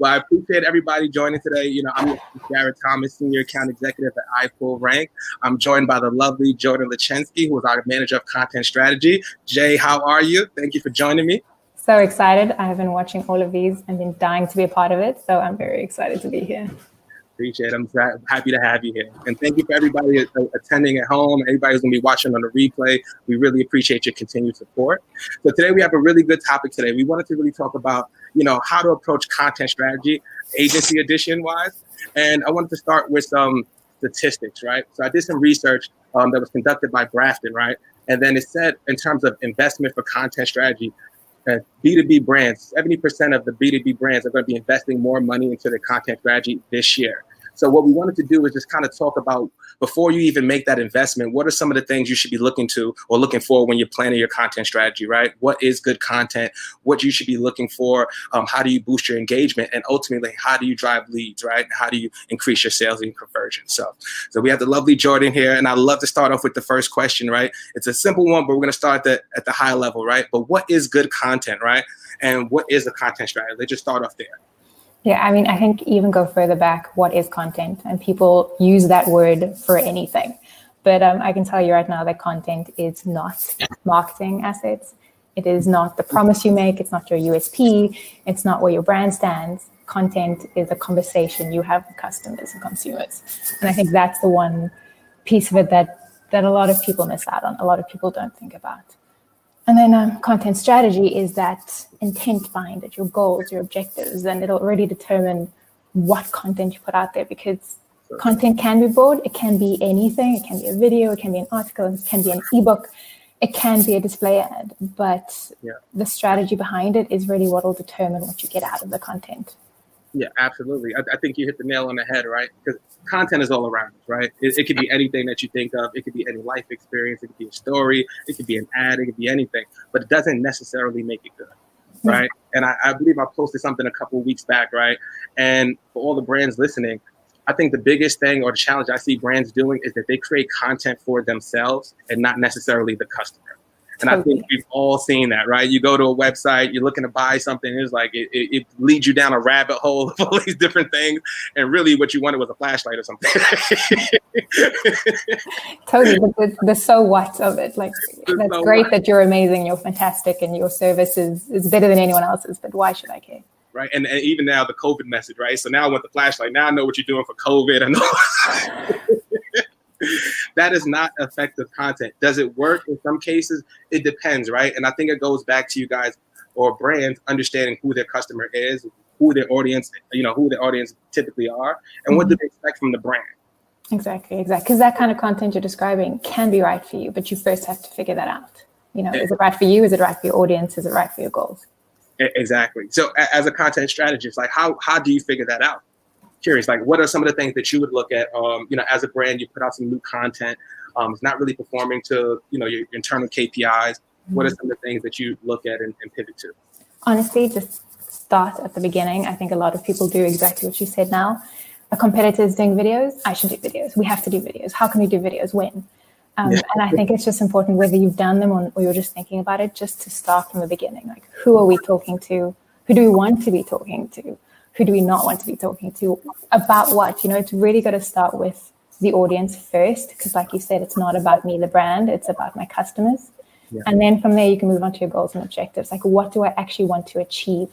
Well, I appreciate everybody joining today. You know, I'm Jared Thomas, Senior Account Executive at iPullRank. I'm joined by the lovely Jordan Lachensky, who is our Manager of Content Strategy. Jay, how are you? Thank you for joining me. So excited. I have been watching all of these and been dying to be a part of it. So I'm very excited to be here. Appreciate it. I'm happy to have you here. And thank you for everybody uh, attending at home, everybody who's going to be watching on the replay. We really appreciate your continued support. So today we have a really good topic today. We wanted to really talk about, you know, how to approach content strategy, agency edition wise. And I wanted to start with some statistics, right? So I did some research um, that was conducted by Grafton, right? And then it said in terms of investment for content strategy, uh, B2B brands, 70% of the B2B brands are going to be investing more money into their content strategy this year. So what we wanted to do is just kind of talk about before you even make that investment, what are some of the things you should be looking to or looking for when you're planning your content strategy, right? What is good content? What you should be looking for? Um, how do you boost your engagement? And ultimately, how do you drive leads, right? How do you increase your sales and conversion? So, so we have the lovely Jordan here, and I'd love to start off with the first question, right? It's a simple one, but we're going to start the, at the high level, right? But what is good content, right? And what is a content strategy? Let's just start off there. Yeah, I mean, I think even go further back, what is content? And people use that word for anything. But um, I can tell you right now that content is not marketing assets. It is not the promise you make. It's not your USP. It's not where your brand stands. Content is a conversation you have with customers and consumers. And I think that's the one piece of it that that a lot of people miss out on. A lot of people don't think about. And then um, content strategy is that intent behind it, your goals, your objectives, and it'll already determine what content you put out there because content can be broad. It can be anything. It can be a video. It can be an article. It can be an ebook. It can be a display ad. But yeah. the strategy behind it is really what will determine what you get out of the content. Yeah, absolutely. I, I, think you hit the nail on the head, right? Because content is all around us, right? It, it, could be anything that you think of. It could be any life experience. It could be a story. It could be an ad. It could be anything, but it doesn't necessarily make it good, right? And I, I believe I posted something a couple weeks back, right? And for all the brands listening, I think the biggest thing or the challenge I see brands doing is that they create content for themselves and not necessarily the customer. And I think we've all seen that, right? You go to a website, you're looking to buy something, it's like it, it, it, leads you down a rabbit hole of all these different things. And really, what you wanted was a flashlight or something. totally. The, the, so what of it. Like, that's so great what. that you're amazing, you're fantastic, and your service is, is better than anyone else's, but why should I care? Right. And, and even now, the COVID message, right? So now I want the flashlight. Now I know what you're doing for COVID. I know. that is not effective content. Does it work in some cases? It depends, right? And I think it goes back to you guys or brands understanding who their customer is, who their audience, you know, who their audience typically are, and mm-hmm. what do mm-hmm. they expect from the brand. Exactly, exactly. Because that kind of content you're describing can be right for you, but you first have to figure that out. You know, is it right for you? Is it right for your audience? Is it right for your goals? Exactly. So, as a content strategist, like how how do you figure that out? Curious, like what are some of the things that you would look at? Um, you know, as a brand, you put out some new content. Um, it's not really performing to you know your internal KPIs. What are mm-hmm. some of the things that you look at and, and pivot to? Honestly, just start at the beginning. I think a lot of people do exactly what you said now. A competitor is doing videos. I should do videos. We have to do videos. How can we do videos? When? Um, yeah. And I think it's just important whether you've done them or, or you're just thinking about it, just to start from the beginning. Like, who are we talking to? Who do we want to be talking to? Who do we not want to be talking to about what? You know it's really got to start with the audience first because like you said it's not about me the brand it's about my customers. Yeah. and then from there you can move on to your goals and objectives. Like what do i actually want to achieve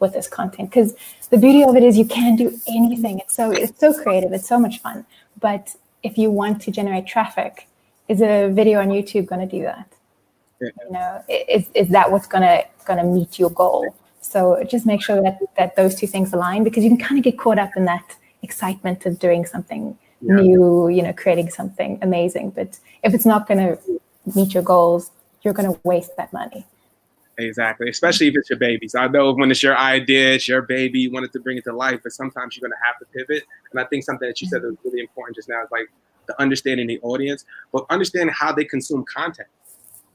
with this content? Because the beauty of it is you can do anything. It's so it's so creative. It's so much fun. But if you want to generate traffic is a video on youtube going to do that? Yeah. you know is, is that what's going to going to meet your goal so just make sure that that those two things align because you can kind of get caught up in that excitement of doing something yeah. new, you know, creating something amazing. But if it's not going to meet your goals, you're going to waste that money. Exactly, especially if it's your baby. So I know when it's your idea, it's your baby, you wanted to bring it to life, but sometimes you're going to have to pivot. And I think something that you said is really important just now is like the understanding the audience, but understanding how they consume content,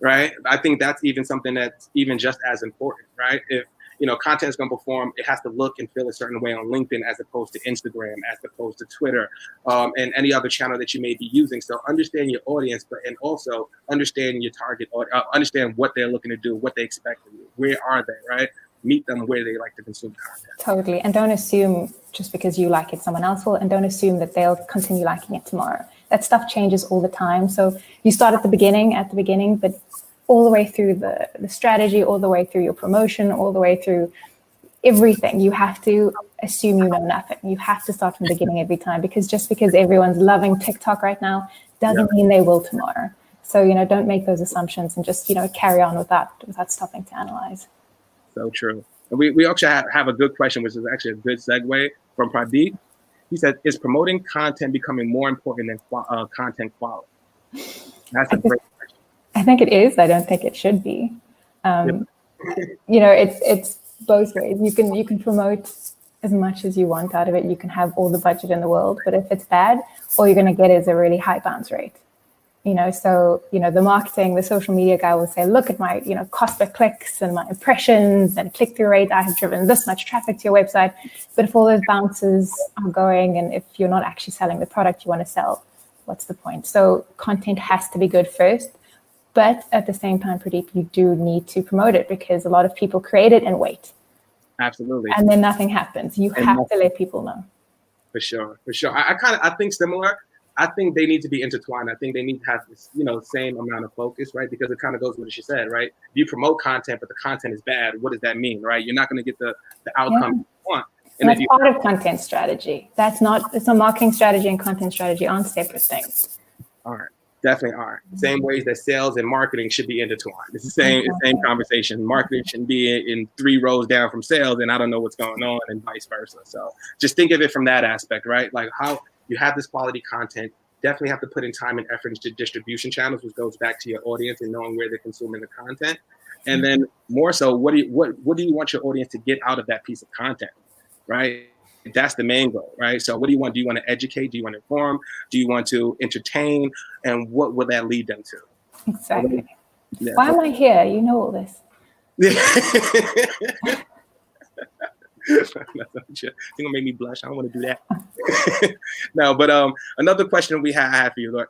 right? I think that's even something that's even just as important, right? If you know, content is going to perform. It has to look and feel a certain way on LinkedIn as opposed to Instagram, as opposed to Twitter, um, and any other channel that you may be using. So understand your audience, but and also understand your target, or uh, understand what they're looking to do, what they expect from you. Where are they, right? meet them where they like to consume content. Totally. And don't assume just because you like it, someone else will. And don't assume that they'll continue liking it tomorrow. That stuff changes all the time. So you start at the beginning, at the beginning, but all the way through the, the strategy, all the way through your promotion, all the way through everything. You have to assume you know nothing. You have to start from the beginning every time because just because everyone's loving TikTok right now doesn't yeah. mean they will tomorrow. So, you know, don't make those assumptions and just, you know, carry on with that without stopping to analyze. So true. And We, we actually have, have a good question, which is actually a good segue from Pradeep. He said, is promoting content becoming more important than uh, content quality? That's a great. I think it is. I don't think it should be. Um, you know, it's it's both ways. You can you can promote as much as you want out of it. You can have all the budget in the world, but if it's bad, all you're going to get is a really high bounce rate you know so you know the marketing the social media guy will say look at my you know cost per clicks and my impressions and click-through rate i have driven this much traffic to your website but if all those bounces are going and if you're not actually selling the product you want to sell what's the point so content has to be good first but at the same time pradeep you do need to promote it because a lot of people create it and wait absolutely and then nothing happens you and have nothing. to let people know for sure for sure i, I kind of i think similar I think they need to be intertwined. I think they need to have this, you know, same amount of focus, right? Because it kind of goes with what she said, right? You promote content, but the content is bad. What does that mean, right? You're not going to get the the outcome yeah. you want. And, that's you, part of content strategy. That's not. It's a marketing strategy and content strategy aren't separate things. All right, definitely are. Same ways that sales and marketing should be intertwined. It's the same mm-hmm. same conversation. Marketing shouldn't be in, in three rows down from sales, and I don't know what's going on, and vice versa. So just think of it from that aspect, right? Like how you have this quality content definitely have to put in time and effort into distribution channels, which goes back to your audience and knowing where they're consuming the content. And then more so, what do you what what do you want your audience to get out of that piece of content, right? That's the main goal, right? So, what do you want? Do you want to educate? Do you want to inform? Do you want to entertain? And what will that lead them to? Exactly. Yeah. Why am I here? You know all this. You're gonna make me blush. I don't want to do that. no, but um, another question we have for you, Lord,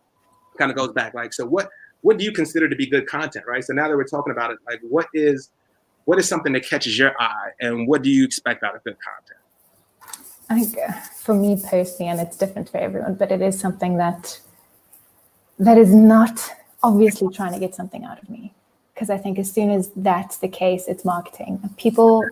kind of goes back. Like, so what what do you consider to be good content, right? So now that we're talking about it, like, what is what is something that catches your eye, and what do you expect out of good content? I think uh, for me personally, and it's different for everyone, but it is something that that is not obviously trying to get something out of me. Because I think as soon as that's the case, it's marketing. People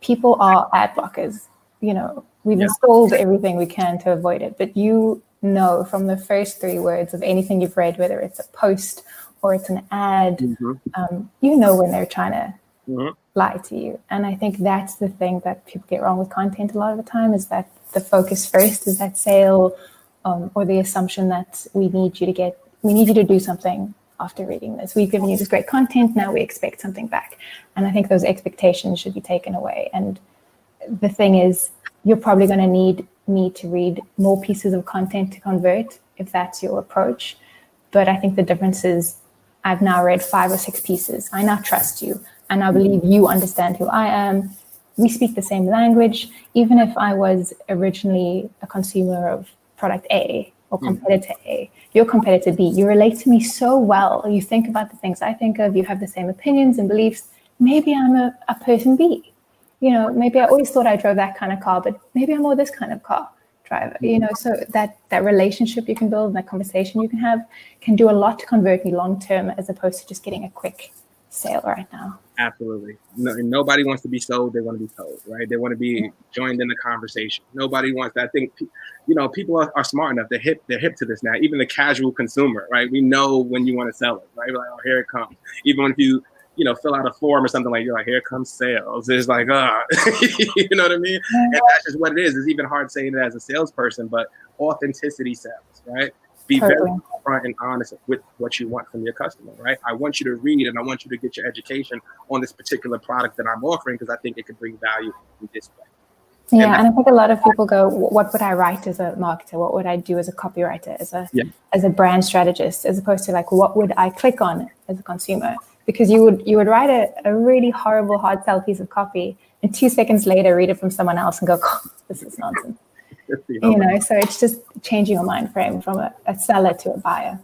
people are ad blockers. You know, we've yeah. installed everything we can to avoid it, but you know from the first three words of anything you've read, whether it's a post or it's an ad, mm-hmm. um, you know when they're trying to mm-hmm. Lie to you. And I think that's the thing that people get wrong with content a lot of the time is that the focus first is that sale um, or the assumption that we need you to get, we need you to do something after reading this. We've given you this great content. Now we expect something back. And I think those expectations should be taken away. And the thing is, you're probably going to need me to read more pieces of content to convert if that's your approach. But I think the difference is I've now read five or six pieces. I now trust you. And I believe you understand who I am. We speak the same language. Even if I was originally a consumer of product A or hmm. competitor mm. A, you're competitor B. You relate to me so well. You think about the things I think of. You have the same opinions and beliefs. Maybe I'm a, a person B. You know, maybe I always thought I drove that kind of car, but maybe I'm more this kind of car driver. You know, so that that relationship you can build and that conversation you can have can do a lot to convert me long term as opposed to just getting a quick sale right now. Absolutely. No, nobody wants to be sold. They want to be told, right? They want to be joined in the conversation. Nobody wants that. I think, you know, people are, are, smart enough. They're hip. They're hip to this now. Even the casual consumer, right? We know when you want to sell it, right? We're like, oh, here it comes. Even if you, you know, fill out a form or something like you're like, here comes sales. It's like, ah, you know what I mean? And that's just what it is. It's even hard saying it as a salesperson, but authenticity sells, right? Be totally. very upfront and honest with what you want from your customer, right? I want you to read and I want you to get your education on this particular product that I'm offering because I think it could bring value in this way. Yeah, and, and, I think a lot of people go, "What would I write as a marketer? What would I do as a copywriter, as a yeah. as a brand strategist?" As opposed to like, "What would I click on as a consumer?" Because you would you would write a, a really horrible hard sell piece of copy, and two seconds later read it from someone else and go, "This is nonsense." You know, so it's just changing your mind frame from a, a seller to a buyer.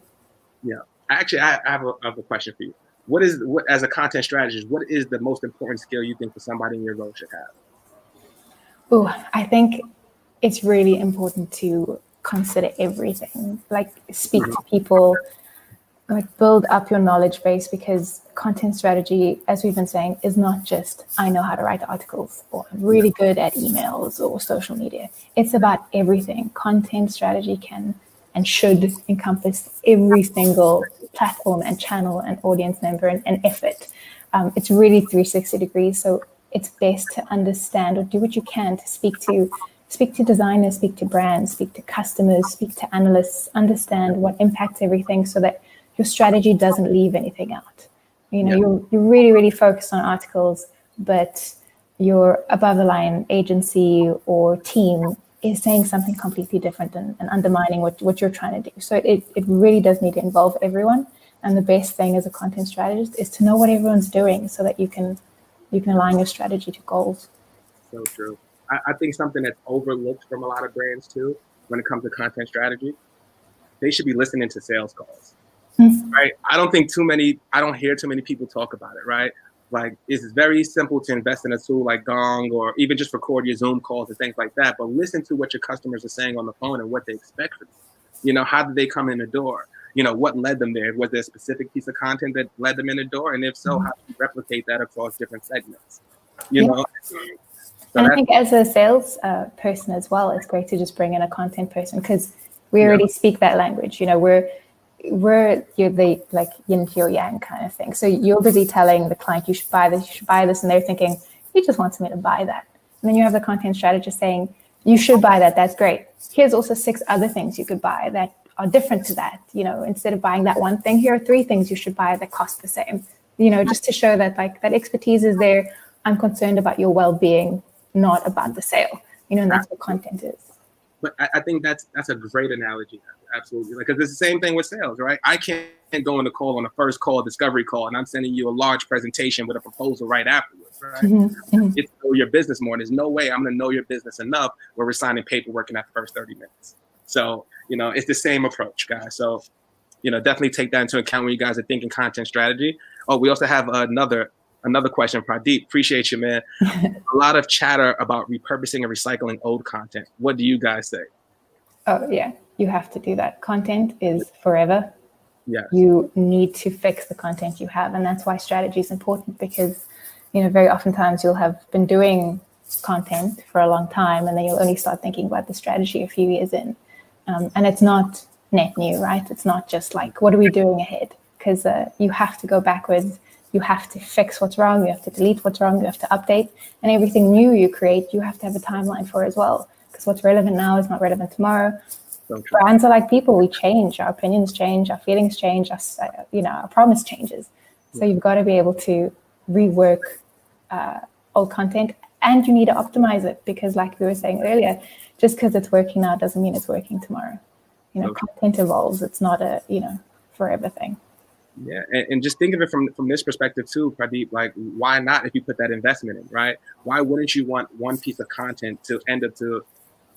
Yeah. Actually, I, I have, a, I have a question for you. what is what as a content strategist? What is the most important skill you think for somebody in your role should have? Oh, I think it's really important to consider everything. Like speak mm-hmm. to people, like build up your knowledge base because content strategy, as we've been saying, is not just I know how to write articles or I'm really good at emails or social media. It's about everything. Content strategy can and should encompass every single platform and channel and audience member and, and effort. Um, it's really 360 degrees. So it's best to understand or do what you can to speak to speak to designers, speak to brands, speak to customers, speak to analysts, understand what impacts everything so that your strategy doesn't leave anything out. You know, yeah. you're, you're really, really focused on articles, but your above the line agency or team is saying something completely different and, and undermining what, what you're trying to do. So it, it really does need to involve everyone. And the best thing as a content strategist is to know what everyone's doing so that you can you can align your strategy to goals. So true. I, I think something that's overlooked from a lot of brands too when it comes to content strategy, they should be listening to sales calls mm-hmm. right? I don't think too many, I don't hear too many people talk about it, right? Like it's very simple to invest in a tool like Gong or even just record your Zoom calls and things like that. But listen to what your customers are saying on the phone and what they expect from you. You know, how did they come in the door? You know, what led them there? Was there a specific piece of content that led them in the door? And if so, mm-hmm. how do you replicate that across different segments? You yeah. know? So and I think as a sales uh, person as well, it's great to just bring in a content person because we already yeah. speak that language. You know, we're we're you're the like yin to your yang kind of thing. So you're busy telling the client you should buy this, you should buy this, and they're thinking he just wants me to buy that. And then you have the content strategist saying you should buy that. That's great. Here's also six other things you could buy that are different to that. You know, instead of buying that one thing, here are three things you should buy that cost the same. You know, just to show that like that expertise is there. I'm concerned about your well-being, not about the sale. You know, and that's what content is. But I, I think that's that's a great analogy absolutely. Because it's the same thing with sales, right? I can't go on the call on a first call, discovery call, and I'm sending you a large presentation with a proposal right afterwards, right? Mm-hmm. mm-hmm. It's know your business more. And There's no way I'm going to know your business enough where we're signing paperwork in that first 30 minutes. So, you know, it's the same approach, guys. So, you know, definitely take that into account when you guys are thinking content strategy. Oh, we also have another another question, Pradeep. Appreciate you, man. a lot of chatter about repurposing and recycling old content. What do you guys say? Oh yeah, you have to do that. Content is forever. Yes. You need to fix the content you have. And that's why strategy is important because, you know, very oftentimes you'll have been doing content for a long time and then you'll only start thinking about the strategy a few years in. Um, and it's not net new, right? It's not just like, what are we doing ahead? Because uh, you have to go backwards. You have to fix what's wrong. You have to delete what's wrong. You have to update. And everything new you create, you have to have a timeline for as well. Because what's relevant now is not relevant tomorrow brands are like people we change our opinions change our feelings change our, you know our promise changes so you've got to be able to rework uh, old content and you need to optimize it because like we were saying earlier just because it's working now doesn't mean it's working tomorrow you know okay. content evolves it's not a you know forever thing yeah, and, and, just think of it from from this perspective too, Pradeep. Like, why not if you put that investment in, right? Why wouldn't you want one piece of content to end up to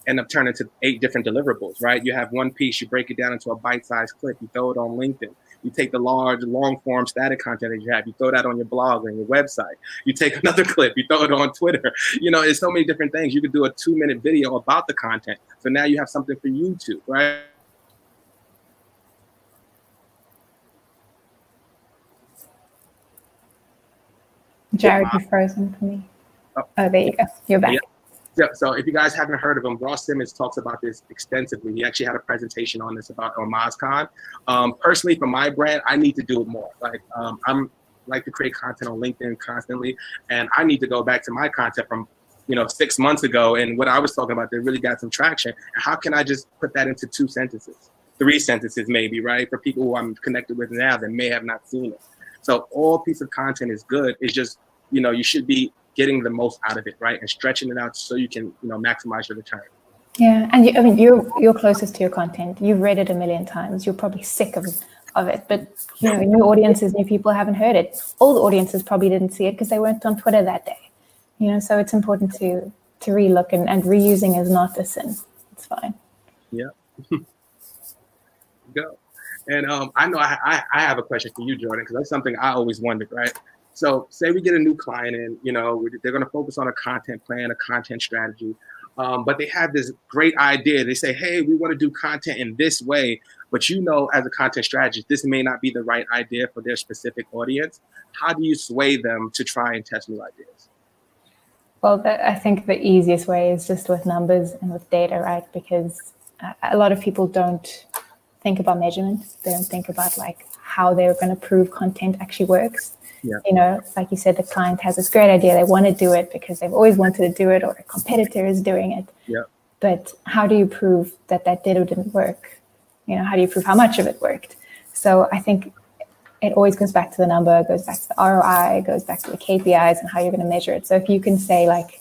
end up turning to eight different deliverables, right? You have one piece, you break it down into a bite-sized clip, you throw it on LinkedIn. You take the large, long-form static content that you have, you throw that on your blog or your website. You take another clip, you throw it on Twitter. You know, it's so many different things. You could do a two-minute video about the content. So now you have something for YouTube, right? Jared, you're frozen for me. Oh, oh there you go. You're back. Yeah. So, so if you guys haven't heard of him, Ross Simmonds talks about this extensively. He actually had a presentation on this about on MozCon. Um, personally, for my brand, I need to do it more. Like um, I'm like to create content on LinkedIn constantly, and I need to go back to my content from you know six months ago and what I was talking about that really got some traction. How can I just put that into two sentences, three sentences maybe, right? For people who I'm connected with now that may have not seen it. So all piece of content is good. It's just you know you should be getting the most out of it, right? And stretching it out so you can, you know, maximize your return. Yeah, and you, I mean, you're you're closest to your content. You've read it a million times. You're probably sick of of it, but you know, new audiences, new people haven't heard it. Old audiences probably didn't see it because they weren't on Twitter that day. You know, so it's important to to relook and, and reusing is not a sin. It's fine. Yeah. Go. And um, I know I, I, I have a question for you, Jordan, because that's something I always wondered, right? So, say we get a new client in, you know, they're going to focus on a content plan, a content strategy, um, but they have this great idea. They say, hey, we want to do content in this way, but you know, as a content strategist, this may not be the right idea for their specific audience. How do you sway them to try and test new ideas? Well, I think the easiest way is just with numbers and with data, right? Because a lot of people don't think about measurement. They don't think about like how they're going to prove content actually works. Yeah. You know, like you said, the client has this great idea. They want to do it because they've always wanted to do it, or a competitor is doing it. Yeah. But how do you prove that that did or didn't work? You know, how do you prove how much of it worked? So I think it always goes back to the number, goes back to the ROI, goes back to the KPIs and how you're going to measure it. So if you can say like,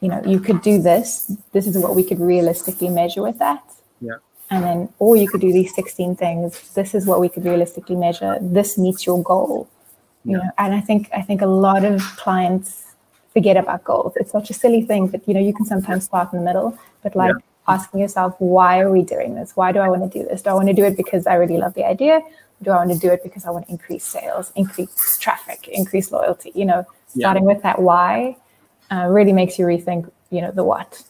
you know, you could do this, this is what we could realistically measure with that. Yeah. And then, or you could do these 16 things. This is what we could realistically measure. This meets your goal. You know, and I think I think a lot of clients forget about goals. It's such a silly thing, but you know, you can sometimes start in the middle, but like yeah. asking yourself, why are we doing this? Why do I want to do this? Do I want to do it because I really love the idea? do I want to do it because I want to increase sales, increase traffic, increase loyalty? You know, starting yeah. with that why uh, really makes you rethink, you know, the what.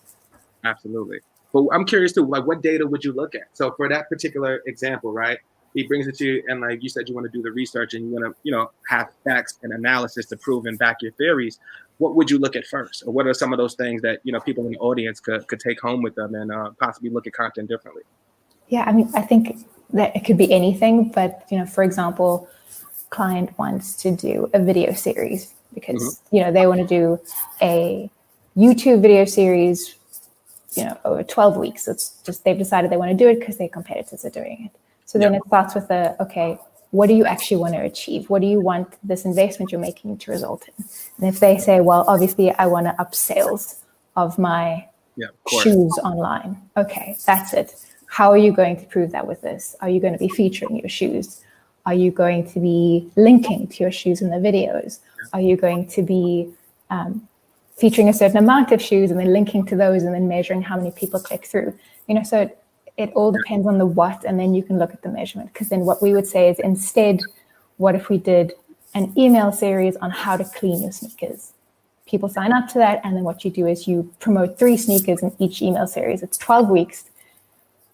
Absolutely. But I'm curious too, like what data would you look at? So for that particular example, right? He brings it to you, and like you said, you want to do the research and you want to, you know, have facts and analysis to prove and back your theories. What would you look at first, or what are some of those things that you know people in the audience could could take home with them and uh, possibly look at content differently? Yeah, I mean, I think that it could be anything, but you know, for example, client wants to do a video series because mm-hmm. you know they want to do a YouTube video series, you know, over 12 weeks. It's just they've decided they want to do it because their competitors are doing it. So then it starts with the okay, what do you actually want to achieve? What do you want this investment you're making to result in? And if they say, well, obviously I want to up sales of my yeah, shoes online. Okay, that's it how are you going to prove that with this? Are you going to be featuring your shoes? Are you going to be linking to your shoes in the videos? Are you going to be um, featuring a certain amount of shoes and then linking to those and then measuring how many people click through? You know, so it, all depends on the what, and then you can look at the measurement. Because then what we would say is instead, what if we did an email series on how to clean your sneakers? People sign up to that, and then what you do is you promote three sneakers in each email series. It's 12 weeks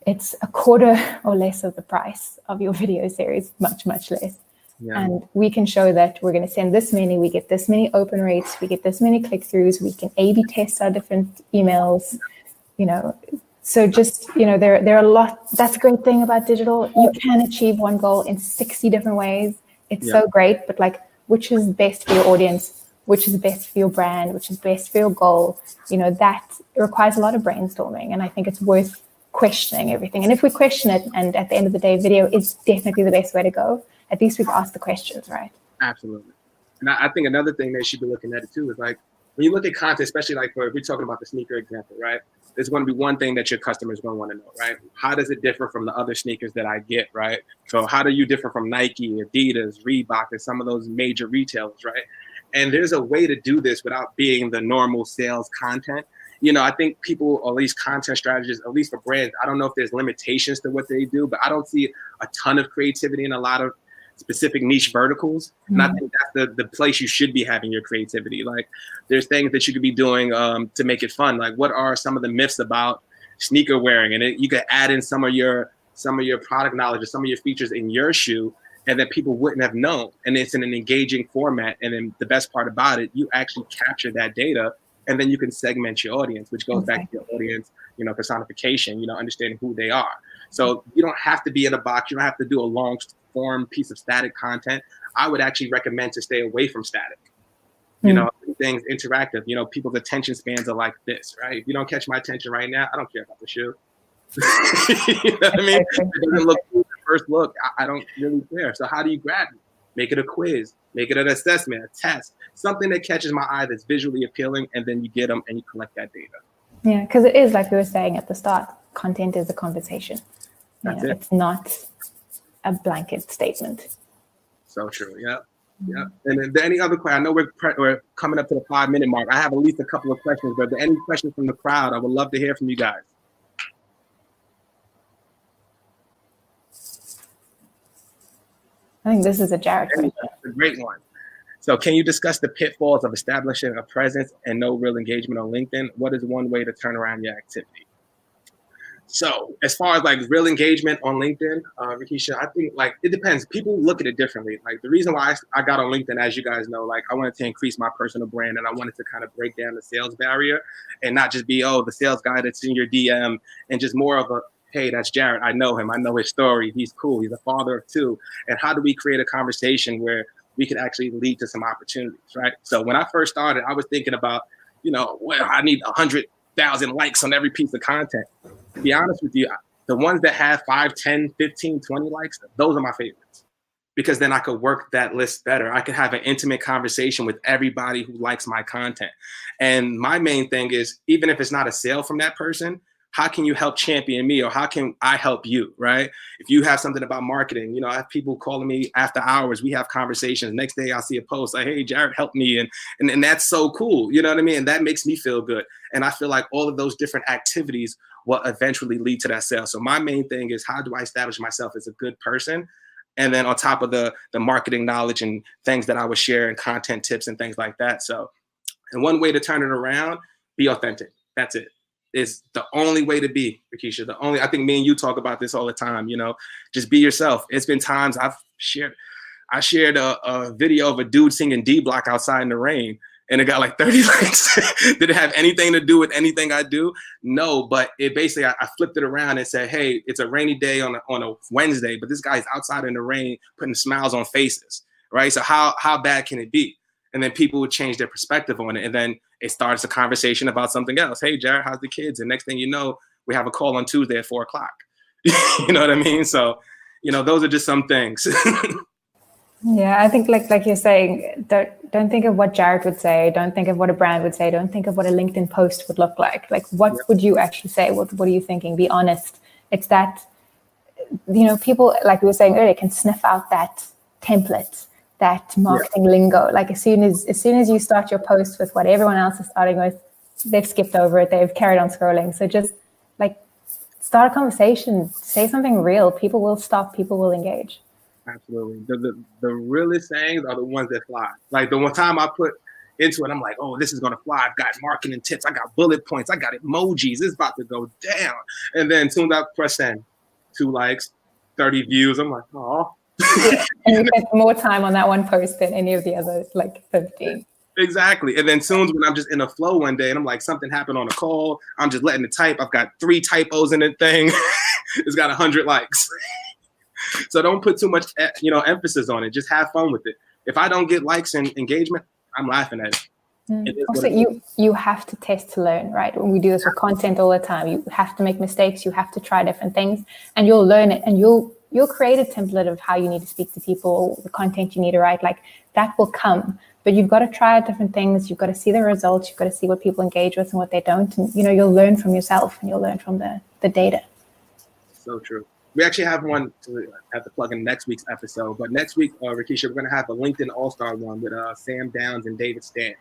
it's a quarter or less of the price of your video series, much, much less. Yeah. And we can show that we're going to send this many, we get this many open rates, we get this many click throughs, we can A B test our different emails, you know. So just, you know, there, there are a lot. That's a great thing about digital. You can achieve one goal in 60 different ways. It's yeah. so great, but like, which is best for your audience? Which is best for your brand? Which is best for your goal? You know, that requires a lot of brainstorming. And I think it's worth questioning everything. And if we question it, and at the end of the day, video is definitely the best way to go. At least we've asked the questions, right? Absolutely. And I, I think another thing they should be looking at it too is like when you look at content, especially like for if we're talking about the sneaker example, right? There's going to be one thing that your customers going to want to know, right? How does it differ from the other sneakers that I get, right? So how do you differ from Nike, Adidas, Reebok, and some of those major retailers, right? And there's a way to do this without being the normal sales content you know, I think people, or at least content strategists, at least for brands, I don't know if there's limitations to what they do, but I don't see a ton of creativity in a lot of specific niche verticals. Mm-hmm. And I mm-hmm. think that's the, the place you should be having your creativity. Like there's things that you could be doing um, to make it fun. Like what are some of the myths about sneaker wearing? And it, you could add in some of your some of your product knowledge or some of your features in your shoe and that people wouldn't have known. And it's in an engaging format. And then the best part about it, you actually capture that data and then you can segment your audience, which goes okay. back to your audience, you know, personification, you know, understanding who they are. So you don't have to be in a box. You don't have to do a long form piece of static content. I would actually recommend to stay away from static. You mm. know, things interactive. You know, people's attention spans are like this, right? If you don't catch my attention right now, I don't care about the shoe. you know what I mean? It doesn't look cool at first look. I, I don't really care. So how do you grab me? Make it a quiz. Make it an assessment, a test, something that catches my eye that's visually appealing, and then you get them and you collect that data. Yeah, because it is like we were saying at the start. Content is a conversation. That's know, it. It's not a blanket statement. So true. Yeah. Yeah. And then any other question? I know we're, pre- we're coming up to the five minute mark. I have at least a couple of questions, but any questions from the crowd, I would love to hear from you guys. I think this is a Jared question. a great one. So, can you discuss the pitfalls of establishing a presence and no real engagement on LinkedIn? What is one way to turn around your activity? So, as far as like real engagement on LinkedIn, uh, Rikisha, I think like it depends. People look at it differently. Like the reason why I, I got on LinkedIn, as you guys know, like I wanted to increase my personal brand and I wanted to kind of break down the sales barrier and not just be oh the sales guy that's in your DM and just more of a hey that's Jared. I know him. I know his story. He's cool. He's a father of two. And how do we create a conversation where we could actually lead to some opportunities, right? So when I first started, I was thinking about, you know, well, I need a hundred thousand likes on every piece of content. To be honest with you, the ones that have 5, 10, 15, 20 likes, those are my favorites. Because then I could work that list better. I could have an intimate conversation with everybody who likes my content. And my main thing is even if it's not a sale from that person, how can you help champion me or how can I help you, right? If you have something about marketing, you know, I have people calling me after hours, we have conversations. Next day I'll see a post like, hey, Jared, help me. And, and, and that's so cool. You know what I mean? And that makes me feel good. And I feel like all of those different activities will eventually lead to that sale. So my main thing is how do I establish myself as a good person? And then on top of the the marketing knowledge and things that I would share and content tips and things like that. So, and one way to turn it around, be authentic. That's it is the only way to be, Rikisha. The only I think me and you talk about this all the time. You know, just be yourself. It's been times I've shared. I shared a, a video of a dude singing D Block outside in the rain, and it got like 30 likes. Did it have anything to do with anything I do? No, but it basically I, I, flipped it around and said, "Hey, it's a rainy day on a, on a Wednesday, but this guy's outside in the rain putting smiles on faces, right? So how how bad can it be?" And then people would change their perspective on it, and then it starts a conversation about something else. Hey, Jared, how's the kids? And next thing you know, we have a call on Tuesday at four o'clock. you know what I mean? So, you know, those are just some things. yeah, I think like like you're saying, don't don't think of what Jared would say. Don't think of what a brand would say. Don't think of what a LinkedIn post would look like. Like, what yeah. would you actually say? What What are you thinking? Be honest. It's that you know people like we were saying earlier can sniff out that template that marketing yeah. lingo. Like as soon as as soon as you start your post with what everyone else is starting with, they've skipped over it. They've carried on scrolling. So just like start a conversation, say something real. People will stop. People will engage. Absolutely. The, the, the realest sayings are the ones that fly. Like the one time I put into it, I'm like, oh, this is gonna fly. I've got marketing tips. I got bullet points. I got emojis. It's about to go down. And then soon as I press send, two likes, 30 views. I'm like, oh, and you spent more time on that one post than any of the other like 15. Exactly. And then soon when I'm just in a flow one day and I'm like, something happened on a call, I'm just letting it type. I've got three typos in the thing. it's got hundred likes. so don't put too much you know emphasis on it. Just have fun with it. If I don't get likes and engagement, I'm laughing at it. Mm. Also, you you have to test to learn, right? When we do this with content all the time, you have to make mistakes. You have to try different things, and you'll learn it, and you'll you'll create a template of how you need to speak to people, the content you need to write, like that will come. But you've got to try out different things. You've got to see the results. You've got to see what people engage with and what they don't. And you know, you'll learn from yourself and you'll learn from the the data. So true. We actually have one to have to plug in next week's episode. But next week, uh, Rikisha, we're going to have a LinkedIn All Star one with uh, Sam Downs and David Stan.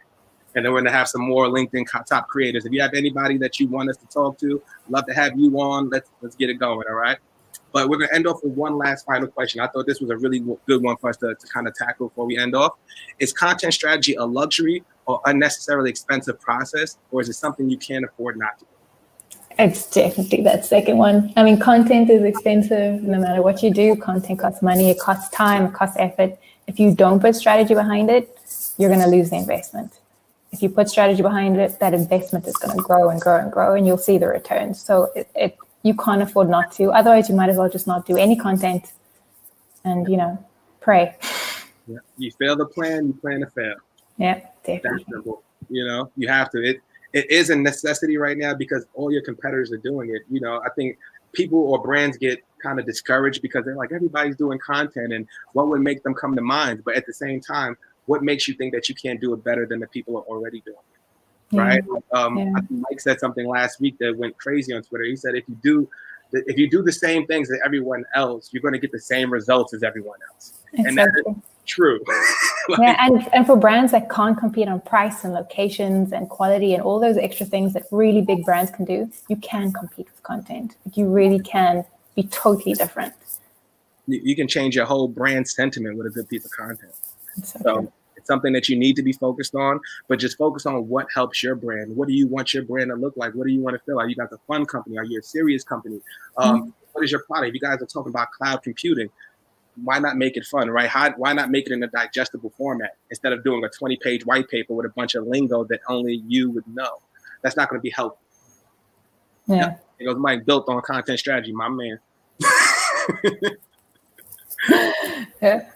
And then we're going to have some more LinkedIn top creators. If you have anybody that you want us to talk to, love to have you on. Let's let's get it going. All right. But we're going to end off with one last final question. I thought this was a really good one for us to, to kind of tackle before we end off. Is content strategy a luxury or unnecessarily expensive process, or is it something you can't afford not to? It's definitely that second one. I mean, content is expensive no matter what you do. Content costs money, it costs time, it costs effort. If you don't put strategy behind it, you're going to lose the investment. If you put strategy behind it, that investment is going to grow and grow and grow, and you'll see the returns. So it, it you can't afford not to. Otherwise, you might as well just not do any content and, you know, pray. Yeah. You fail the plan, you plan to fail. Yeah, definitely. You know, you have to. It it is a necessity right now because all your competitors are doing it. You know, I think people or brands get kind of discouraged because they're like everybody's doing content and what would make them come to mind. But at the same time, what makes you think that you can't do it better than the people are already doing it? Right? Um, yeah. Mike said something last week that went crazy on Twitter. He said if you do if you do the same things as everyone else, you're going to get the same results as everyone else, exactly. and that's true. like, yeah, and and for brands that can't compete on price and locations and quality and all those extra things that really big brands can do, you can compete with content. you really can be totally different. you, you can change your whole brand sentiment with a good piece of content. So, So it's something that you need to be focused on, but just focus on what helps your brand. What do you want your brand to look like? What do you want to feel like? You got the fun company? Are you a serious company? Um, What is your product? If you guys are talking about cloud computing, why not make it fun, right? How, why not make it in a digestible format instead of doing a 20 page white paper with a bunch of lingo that only you would know? That's not going to be helpful. yeah. It goes Mike built on content strategy, my man. yeah.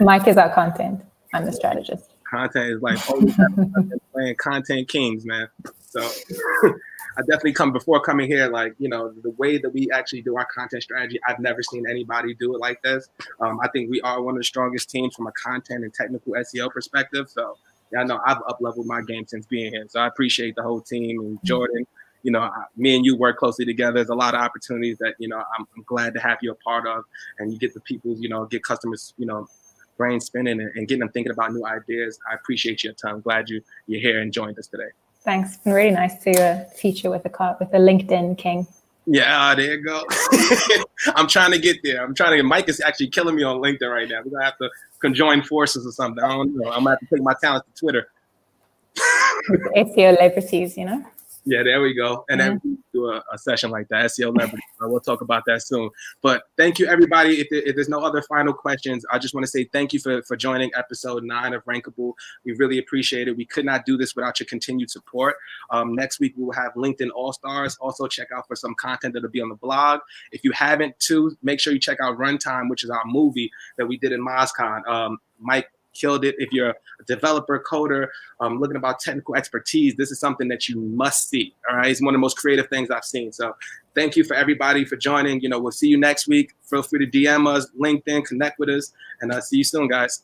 Mike is our content. I'm the strategist. content is like oh, playing content kings, man. So I definitely come before coming here, like you know, the way that we actually do our content strategy. I've never seen anybody do it like this. Um, I think we are one of the strongest teams from a content and technical SEO perspective. So yeah, I know I've up leveled my game since being here. So I appreciate the whole team and Jordan. You know, me and you work closely together. There's a lot of opportunities that you know I'm, I'm glad to have you a part of, and you get the people, you know, get customers, you know, brain spinning and, and getting them thinking about new ideas. I appreciate you a ton. I'm glad you you're here and joined us today. Thanks. It's been really nice to uh, feature with a car with a LinkedIn king. Yeah, ah, there you go. I'm trying to get there. I'm trying to. Get Mike is actually killing me on LinkedIn right now. We're gonna have to conjoin forces or something. I don't know. I'm gonna have to take my talents to Twitter. SEO liberties, you know. Yeah, there we go. And then we do a, a session like that, SEO leverage. Uh, we'll talk about that soon. But thank you, everybody. If, there, if there's no other final questions, I just want to say thank you for, for joining episode nine of Rankable. We really appreciate it. We could not do this without your continued support. Um, next week, we will have LinkedIn All Stars. Also, check out for some content that'll be on the blog. If you haven't, too, make sure you check out Runtime, which is our movie that we did in MozCon. Um, Mike killed it. If you're a developer, coder, um, looking about technical expertise, this is something that you must see. All right, it's one of the most creative things I've seen. So, thank you for everybody for joining. You know, we'll see you next week. Feel free to DM us, LinkedIn, connect with us, and I'll see you soon, guys.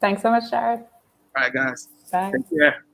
Thanks so much, Jared. All right, guys. Bye. Take care.